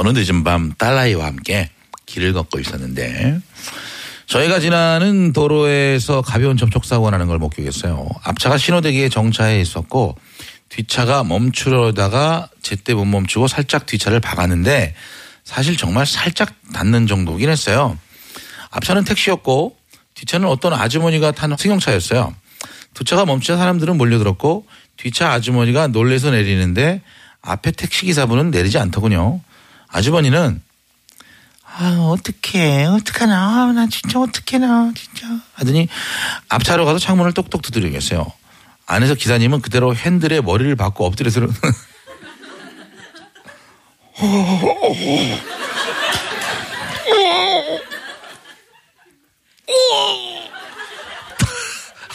어느 늦은 밤 딸아이와 함께 길을 걷고 있었는데 저희가 지나는 도로에서 가벼운 접촉사고가 나는 걸 목격했어요. 앞차가 신호대기에 정차해 있었고 뒷차가 멈추려다가 제때 못 멈추고 살짝 뒷차를 박았는데 사실 정말 살짝 닿는 정도긴 했어요. 앞차는 택시였고 뒷차는 어떤 아주머니가 탄 승용차였어요. 두 차가 멈추자 사람들은 몰려들었고 뒷차 아주머니가 놀래서 내리는데 앞에 택시기사분은 내리지 않더군요. 아주머니는 아, 어떡해. 어떡하나. 아, 나 진짜 어떡해나. 진짜. 하더니 앞차로 가서 창문을 똑똑 두드리겠어요. 안에서 기사님은 그대로 핸들에 머리를 박고 엎드려서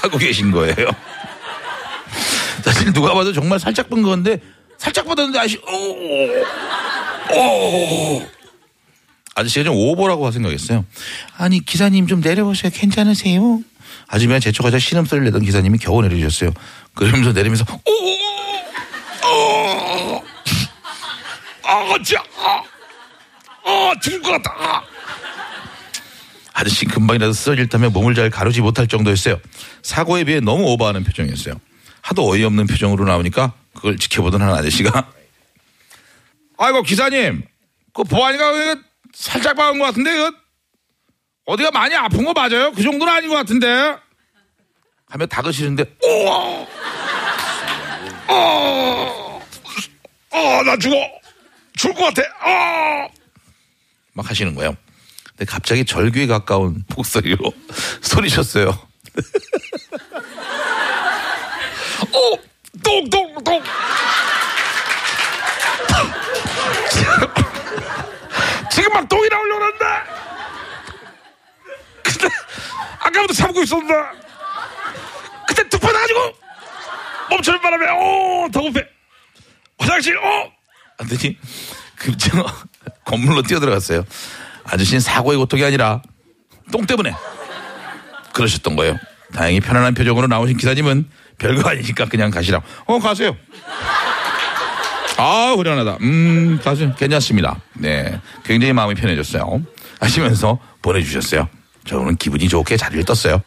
하고 계신 거예요. 사실 누가 봐도 정말 살짝 본 건데 살짝 받았는데 아시 오, 오. 아저씨가 좀 오버라고 생각했어요. 아니 기사님 좀 내려보세요. 괜찮으세요? 아줌마가 재촉하자 신음소리를 내던 기사님이 겨우 내려주셨어요. 그러면서 내리면서 오, 오, 아, 자, 아, 아, 죽을 것 같다. 아. 아저씨 금방이라도 쓰러질 다면 몸을 잘 가르지 못할 정도였어요. 사고에 비해 너무 오버하는 표정이었어요. 하도 어이없는 표정으로 나오니까 그걸 지켜보던 한 아저씨가 아이고 기사님. 그그 살짝 박은 것 같은데 그 어디가 많이 아픈 거 맞아요? 그 정도는 아닌 것 같은데. 하면 다그시는데 오, 어, 어, 나 죽어. 죽을 것 같아, 어, 막 하시는 거예요. 근데 갑자기 절규에 가까운 목소리로 소리쳤어요. 어, 똥똥 막 똥이 나오려고 그러는데. 근데 아까부터 참고 있었는데. 그때 툭 받아가지고 멈추는 바람에 오, 더 급해. 화장실 어. 안되니 급증 건물로 뛰어들어갔어요. 아저씨는 사고의 고통이 아니라 똥 때문에 그러셨던 거예요. 다행히 편안한 표정으로 나오신 기사님은 별거 아니니까 그냥 가시라. 어, 가세요. 아, 후련하다. 음, 가세요. 괜찮습니다. 네. 굉장히 마음이 편해졌어요. 하시면서 보내주셨어요. 저는 기분이 좋게 자리를 떴어요.